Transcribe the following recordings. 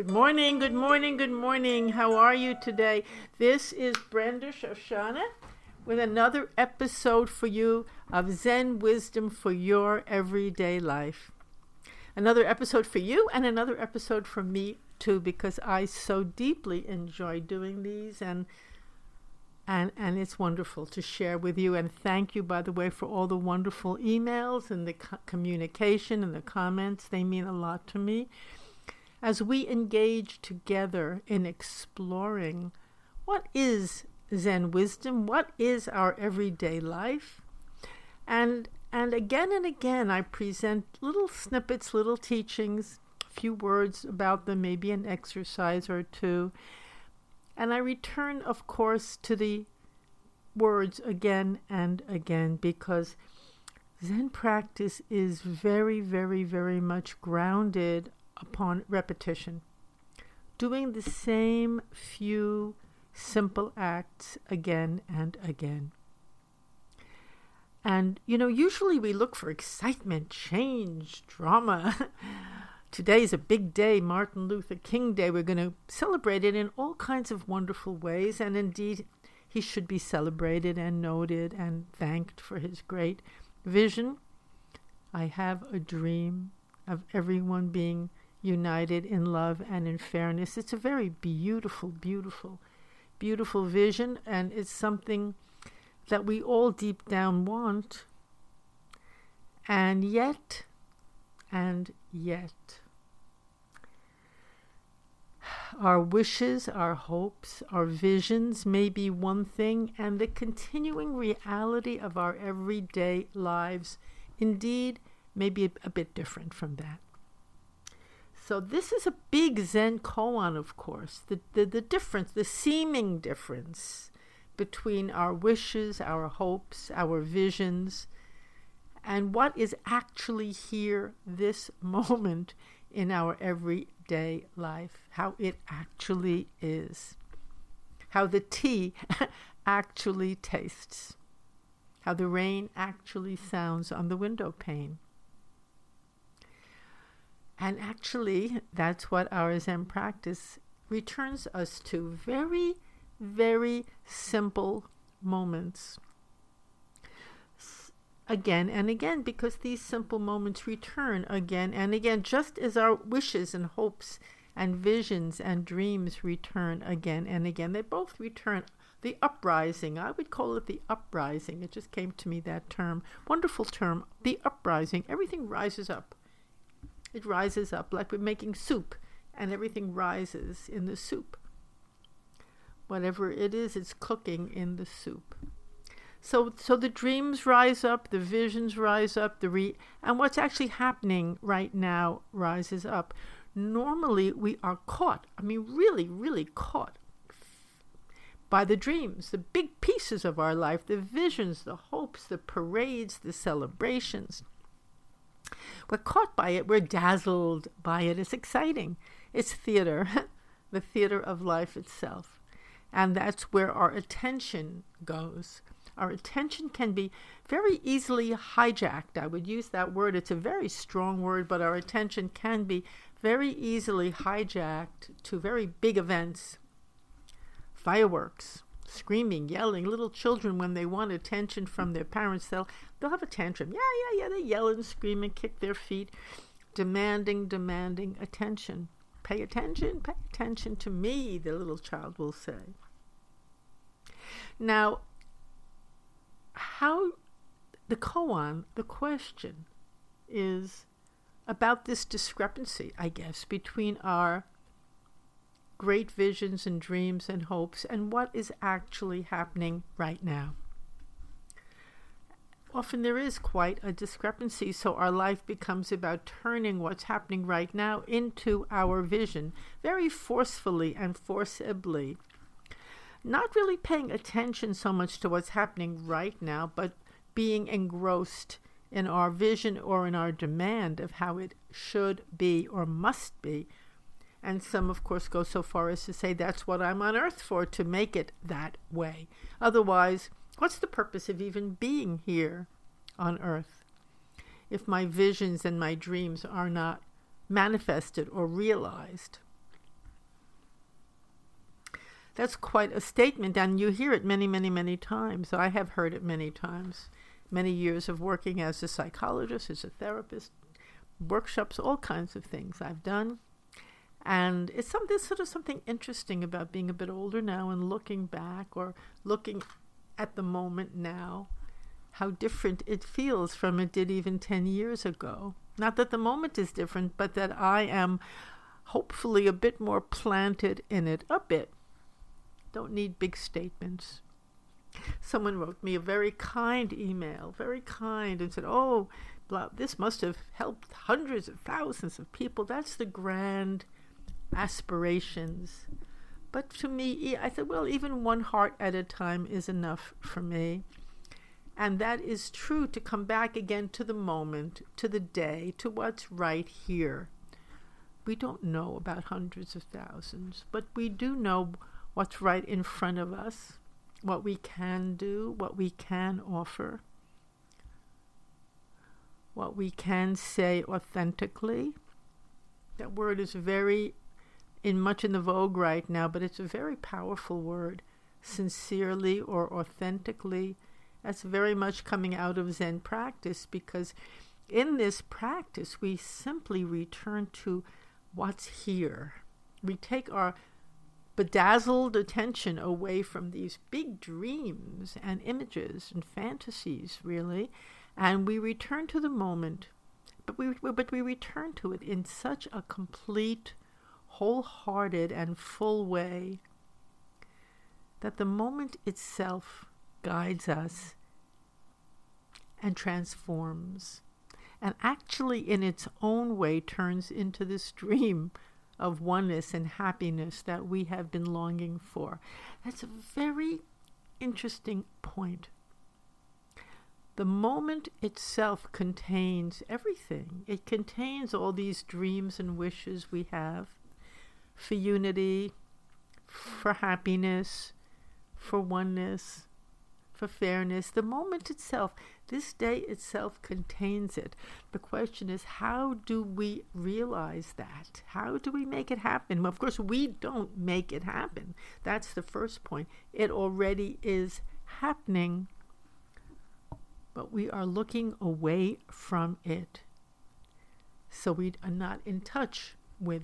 Good morning, good morning, good morning. How are you today? This is Brenda Shoshanna with another episode for you of Zen Wisdom for Your Everyday Life. Another episode for you and another episode for me too, because I so deeply enjoy doing these and and and it's wonderful to share with you and thank you by the way for all the wonderful emails and the co- communication and the comments they mean a lot to me as we engage together in exploring what is Zen wisdom, what is our everyday life, and and again and again I present little snippets, little teachings, a few words about them, maybe an exercise or two, and I return, of course, to the words again and again because Zen practice is very, very, very much grounded upon repetition, doing the same few simple acts again and again. And, you know, usually we look for excitement, change, drama. Today is a big day, Martin Luther King Day. We're going to celebrate it in all kinds of wonderful ways. And indeed, he should be celebrated and noted and thanked for his great vision. I have a dream of everyone being united in love and in fairness. It's a very beautiful, beautiful, beautiful vision, and it's something that we all deep down want. And yet, and yet, our wishes, our hopes, our visions may be one thing, and the continuing reality of our everyday lives indeed may be a, bit different from that. So this is a big Zen koan, of course. The, the, the difference, the seeming difference between our wishes, our hopes, our visions, and what is actually here this moment in our everyday life, how it actually is, how the tea actually tastes, how the rain actually sounds on the window pane. And actually, that's what our Zen practice returns us to very, very simple moments. Again and again, because these simple moments return again and again, just as our wishes and hopes and visions and dreams return again and again. They both return. The uprising, I would call it the uprising. It just came to me that term. Wonderful term. The uprising. Everything rises up it rises up like we're making soup, and everything rises in the soup. Whatever it is, it's cooking in the soup. So, so the dreams rise up, the visions rise up, the re- and what's actually happening right now rises up. Normally, we are caught. I mean, really, really caught by the dreams, the big pieces of our life, the visions, the hopes, the parades, the celebrations. We're caught by it, we're dazzled by it. It's exciting. It's theater, the theater of life itself. And that's where our attention goes. Our attention can be very easily hijacked. I would use that word. It's a very strong word, but our attention can be very easily hijacked to very big events. Fireworks, screaming, yelling. Little children, when they want attention from their parents, they'll they'll have a tantrum. Yeah, yeah, yeah. They yell and scream and kick their feet, demanding, demanding attention. Pay attention, pay attention to me, the little child will say. Now, how the koan, the question is about this discrepancy, I guess, between our great visions and dreams and hopes and what is actually happening right now. Often there is quite a discrepancy, so our life becomes about turning what's happening right now into our vision very forcefully and forcibly. Not really paying attention so much to what's happening right now, but being engrossed in our vision or in our demand of how it should be or must be and some, of course, go so far as to say that's what I'm on earth for, to make it that way. Otherwise, what's the purpose of even being here on earth if my visions and my dreams are not manifested or realized? that's quite a statement, and you hear it many, many, many times. I have heard it many times. Many years of working as a psychologist, as a therapist, workshops, all kinds of things I've done. And it's some there's sort of something interesting about being a bit older now and looking back or looking at the moment now, how different it feels from it did even ten years ago. Not that the moment is different, but that I am hopefully a bit more planted in it, a bit. Don't need big statements. Someone wrote me a very kind email, very kind, and said, Oh, blah, this must have helped hundreds of thousands of people. That's the grand aspirations. But to me, I said, well, even one heart at a time is enough for me. And that is true to come back again to the moment, to the day, to what's right here. We don't know about hundreds of thousands, but we do know what's right in front of us, what we can do, what we can offer, what we can say authentically. That word is very in much in the vogue right now, but it's a very powerful word. Sincerely or authentically. That's very much coming out of Zen practice because in this practice we simply return to what's here. We take our bedazzled attention away from these big dreams and images and fantasies, really, and we return to the moment. But we, but we return to it in such a complete wholehearted and full way that the moment itself guides us and transforms, and actually, in its own way, turns into this dream of oneness and happiness that we have been longing for. That's a very interesting point. The moment itself contains everything. It contains all these dreams and wishes we have for unity, for happiness, for oneness, for fairness. The moment itself, this day itself contains it. The question is, how do we realize that? How do we make it happen? Well, of course, we don't make it happen. That's the first point. It already is happening, but we are looking away from it. So we are not in touch with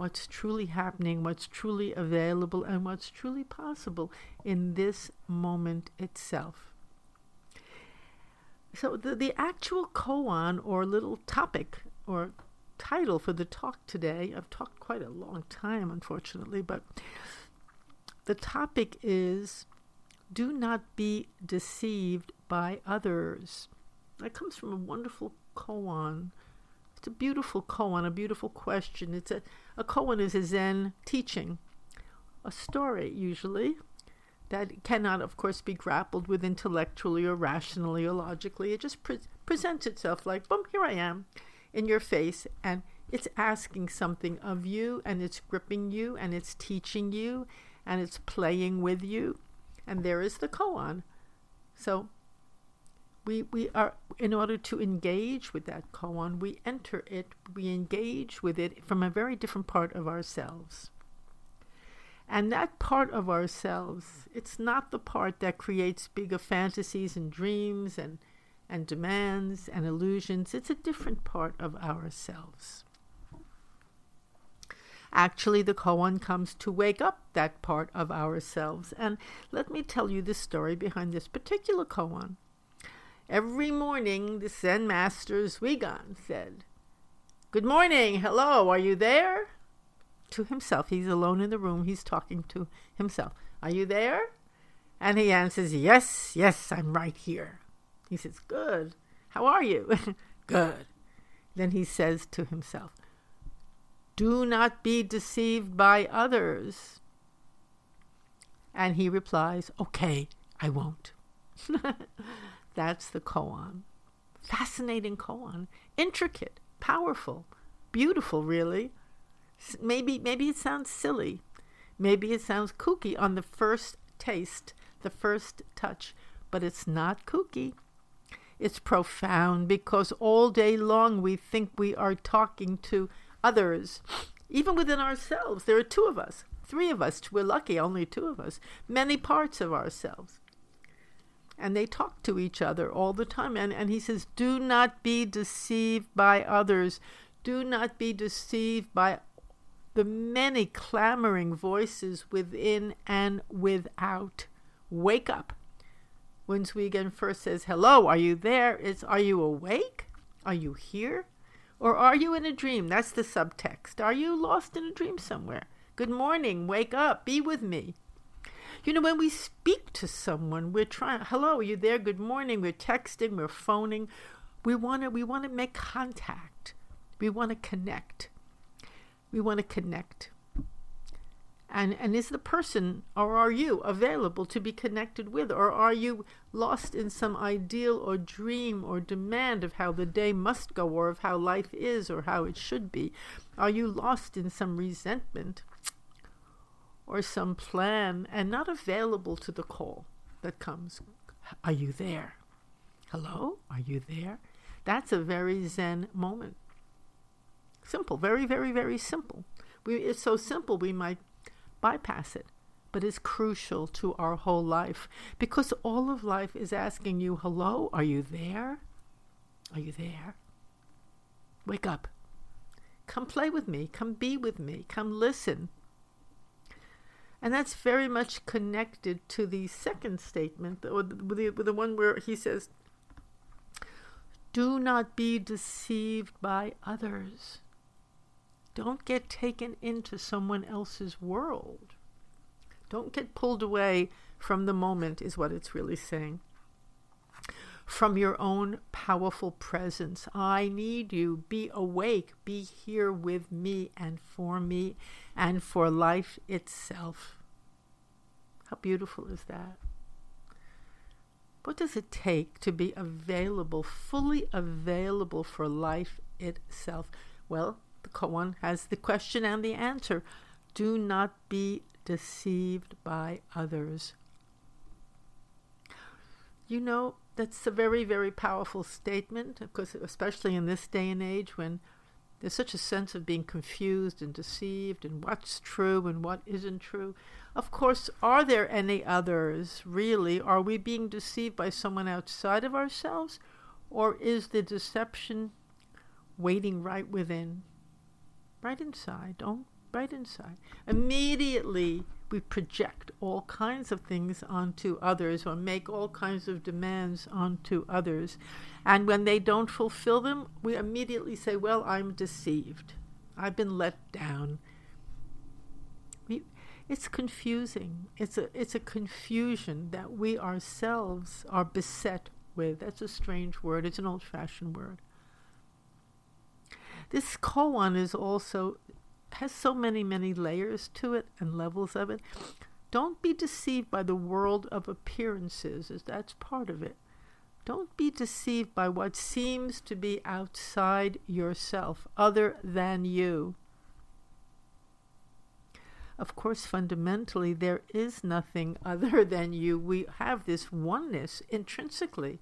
what's truly happening, what's truly available, and what's truly possible in this moment itself. So, the, the actual koan or little topic or title for the talk today, I've talked quite a long time, unfortunately, but the topic is Do Not Be Deceived by Others. That comes from a wonderful koan it's a beautiful koan, a beautiful question. It's a, a koan is a Zen teaching, a story usually, that cannot, of course, be grappled with intellectually or rationally or logically. It just pre- presents itself like, boom, here I am in your face, and it's asking something of you, and it's gripping you, and it's teaching you, and it's playing with you. And there is the koan. So we, we are in order to engage with that koan we enter it we engage with it from a very different part of ourselves. And that part of ourselves it's not the part that creates bigger fantasies and dreams and and demands and illusions. It's a different part of ourselves. Actually the koan comes to wake up that part of ourselves. And let me tell you the story behind this particular koan Every morning, the Zen master Zuigan said, Good morning, hello, are you there? To himself. He's alone in the room, he's talking to himself. Are you there? And he answers, Yes, yes, I'm right here. He says, Good. How are you? Good. Then he says to himself, Do not be deceived by others. And he replies, Okay, I won't. That's the koan. Fascinating koan. Intricate, powerful, beautiful, really. Maybe, maybe it sounds silly. Maybe it sounds kooky on the first taste, the first touch, but it's not kooky. It's profound because all day long we think we are talking to others, even within ourselves. There are two of us three of us, we're lucky, only two of us, many parts of ourselves. And they talk to each other all the time. And, and he says, Do not be deceived by others. Do not be deceived by the many clamoring voices within and without. Wake up. When Zuigan first says, Hello, are you there? It's, Are you awake? Are you here? Or are you in a dream? That's the subtext. Are you lost in a dream somewhere? Good morning, wake up, be with me. You know, when we speak to someone, we're trying, hello, are you there? Good morning. We're texting, we're phoning. We want to we want to make contact. We want to connect. We want to connect. And and is the person or are you available to be connected with or are you lost in some ideal or dream or demand of how the day must go or of how life is or how it should be? Are you lost in some resentment or some plan and not available to the call that comes? Are you there? Hello? Are you there? That's a very Zen moment. Simple, very, very, very simple. We, it's so simple we might bypass it, but it's crucial to our whole life because all of life is asking you, hello, are you there? Are you there? Wake up. Come play with me. Come be with me. Come listen. And that's very much connected to the second statement, or the, the, the one where he says, Do not be deceived by others. Don't get taken into someone else's world. Don't get pulled away from the moment, is what it's really saying. From your own powerful presence. I need you. Be awake. Be here with me and for me and for life itself. How beautiful is that? What does it take to be available, fully available for life itself? Well, the koan has the question and the answer. Do not be deceived by others. You know, that's a very, very powerful statement, of course, especially in this day and age when there's such a sense of being confused and deceived and what's true and what isn't true. Of course, are there any others, really? Are we being deceived by someone outside of ourselves? Or is the deception waiting right within? right inside. Don't right inside. Immediately we project all kinds of things onto others or make all kinds of demands onto others. And when they don't fulfill them, we immediately say, Well, I'm deceived. I've been let down. We, it's confusing. It's a, it's a confusion that we ourselves are beset with. That's a strange word, it's an old fashioned word. This koan is also has so many, many layers to it and levels of it. Don't be deceived by the world of appearances, as that's part of it. Don't be deceived by what seems to be outside yourself, other than you. Of course, fundamentally, there is nothing other than you. We have this oneness intrinsically.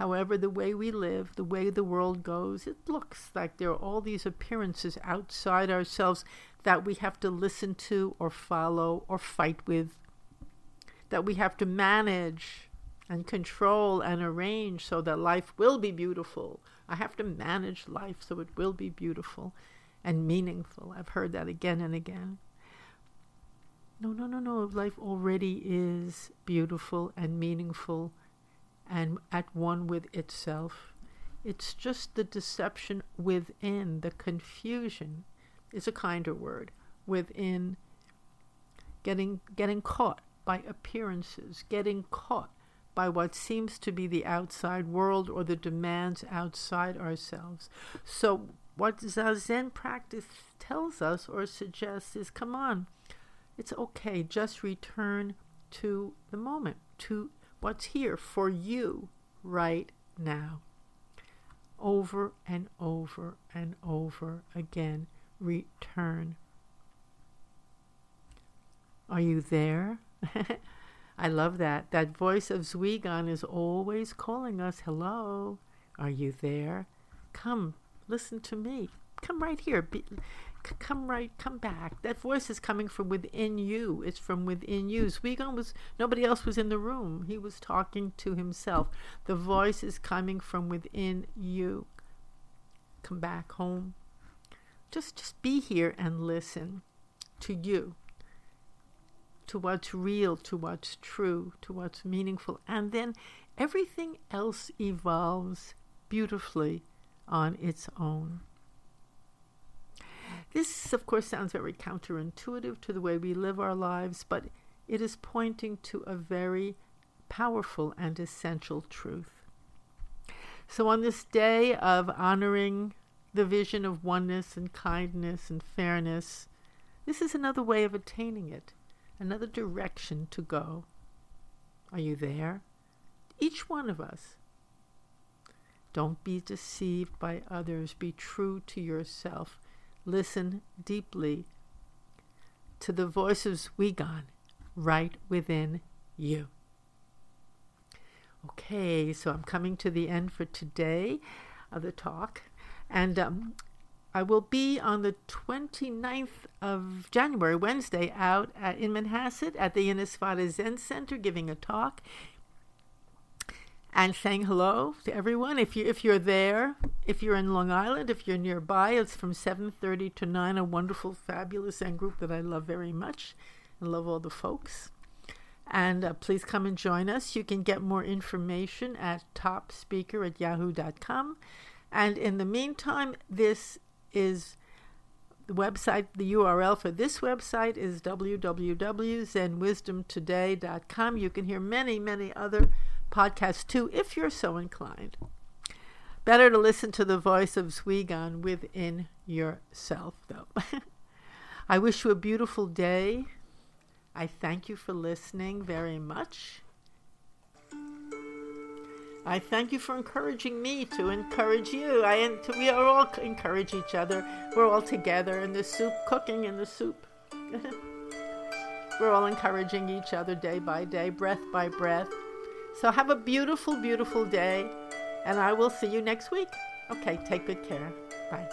However, the way we live, the way the world goes, it looks like there are all these appearances outside ourselves that we have to listen to or follow or fight with, that we have to manage and control and arrange so that life will be beautiful. I have to manage life so it will be beautiful and meaningful. I've heard that again and again. No, no, no, no. Life already is beautiful and meaningful and at one with itself. It's just the deception within, the confusion is a kinder word, within getting getting caught by appearances, getting caught by what seems to be the outside world or the demands outside ourselves. So what Zazen practice tells us or suggests is come on, it's okay, just return to the moment, to what's here for you right now. Over and over and over again, return. Are you there? I love that. That voice of Zuigan is always calling us, Hello, are you there? Come, listen to me. Come right here. Be, come right, come back. That voice is coming from within you. It's from within you. Zuigan was nobody else was in the room. He was talking to himself. The voice is coming from within you. Come back home. Just just be here and listen to you. To what's real, to what's true, to what's meaningful. And then everything else evolves beautifully on its own. This, of course, sounds very counterintuitive to the way we live our lives, but it is pointing to a very powerful and essential truth. So, on this day of honoring the vision of oneness and kindness and fairness, this is another way of attaining it, another direction to go. Are you there? Each one of us. Don't be deceived by others. Be true to yourself. Listen deeply to the voice of Zuigan right within you. Okay, so I'm coming to the end for today of the talk. And um, I will be on the 29th of January, Wednesday, out at, in Manhasset at the Inisfada Zen Center giving a talk and saying hello to everyone. If you if you're there, if you're in Long Island, if you're nearby, it's from 7:30 to 9. A wonderful, fabulous Zen group that I love very much, and love all the folks. And uh, please come and join us. You can get more information at topspeaker at yahoo.com. And in the meantime, this is the website, the URL for this website is www.zenwisdomtoday.com. You can hear many, many other podcasts too, if you're so inclined. Better to listen to the voice of Zuigan within yourself, though. I wish you a beautiful day. I thank you for listening very much. I thank you for encouraging me to encourage you. I we are all encourage each other. We're all together in the soup, cooking in the soup. We're all encouraging each other day by day, breath by breath. So have a beautiful, beautiful day, and I will see you next week. Okay, take good care. Bye.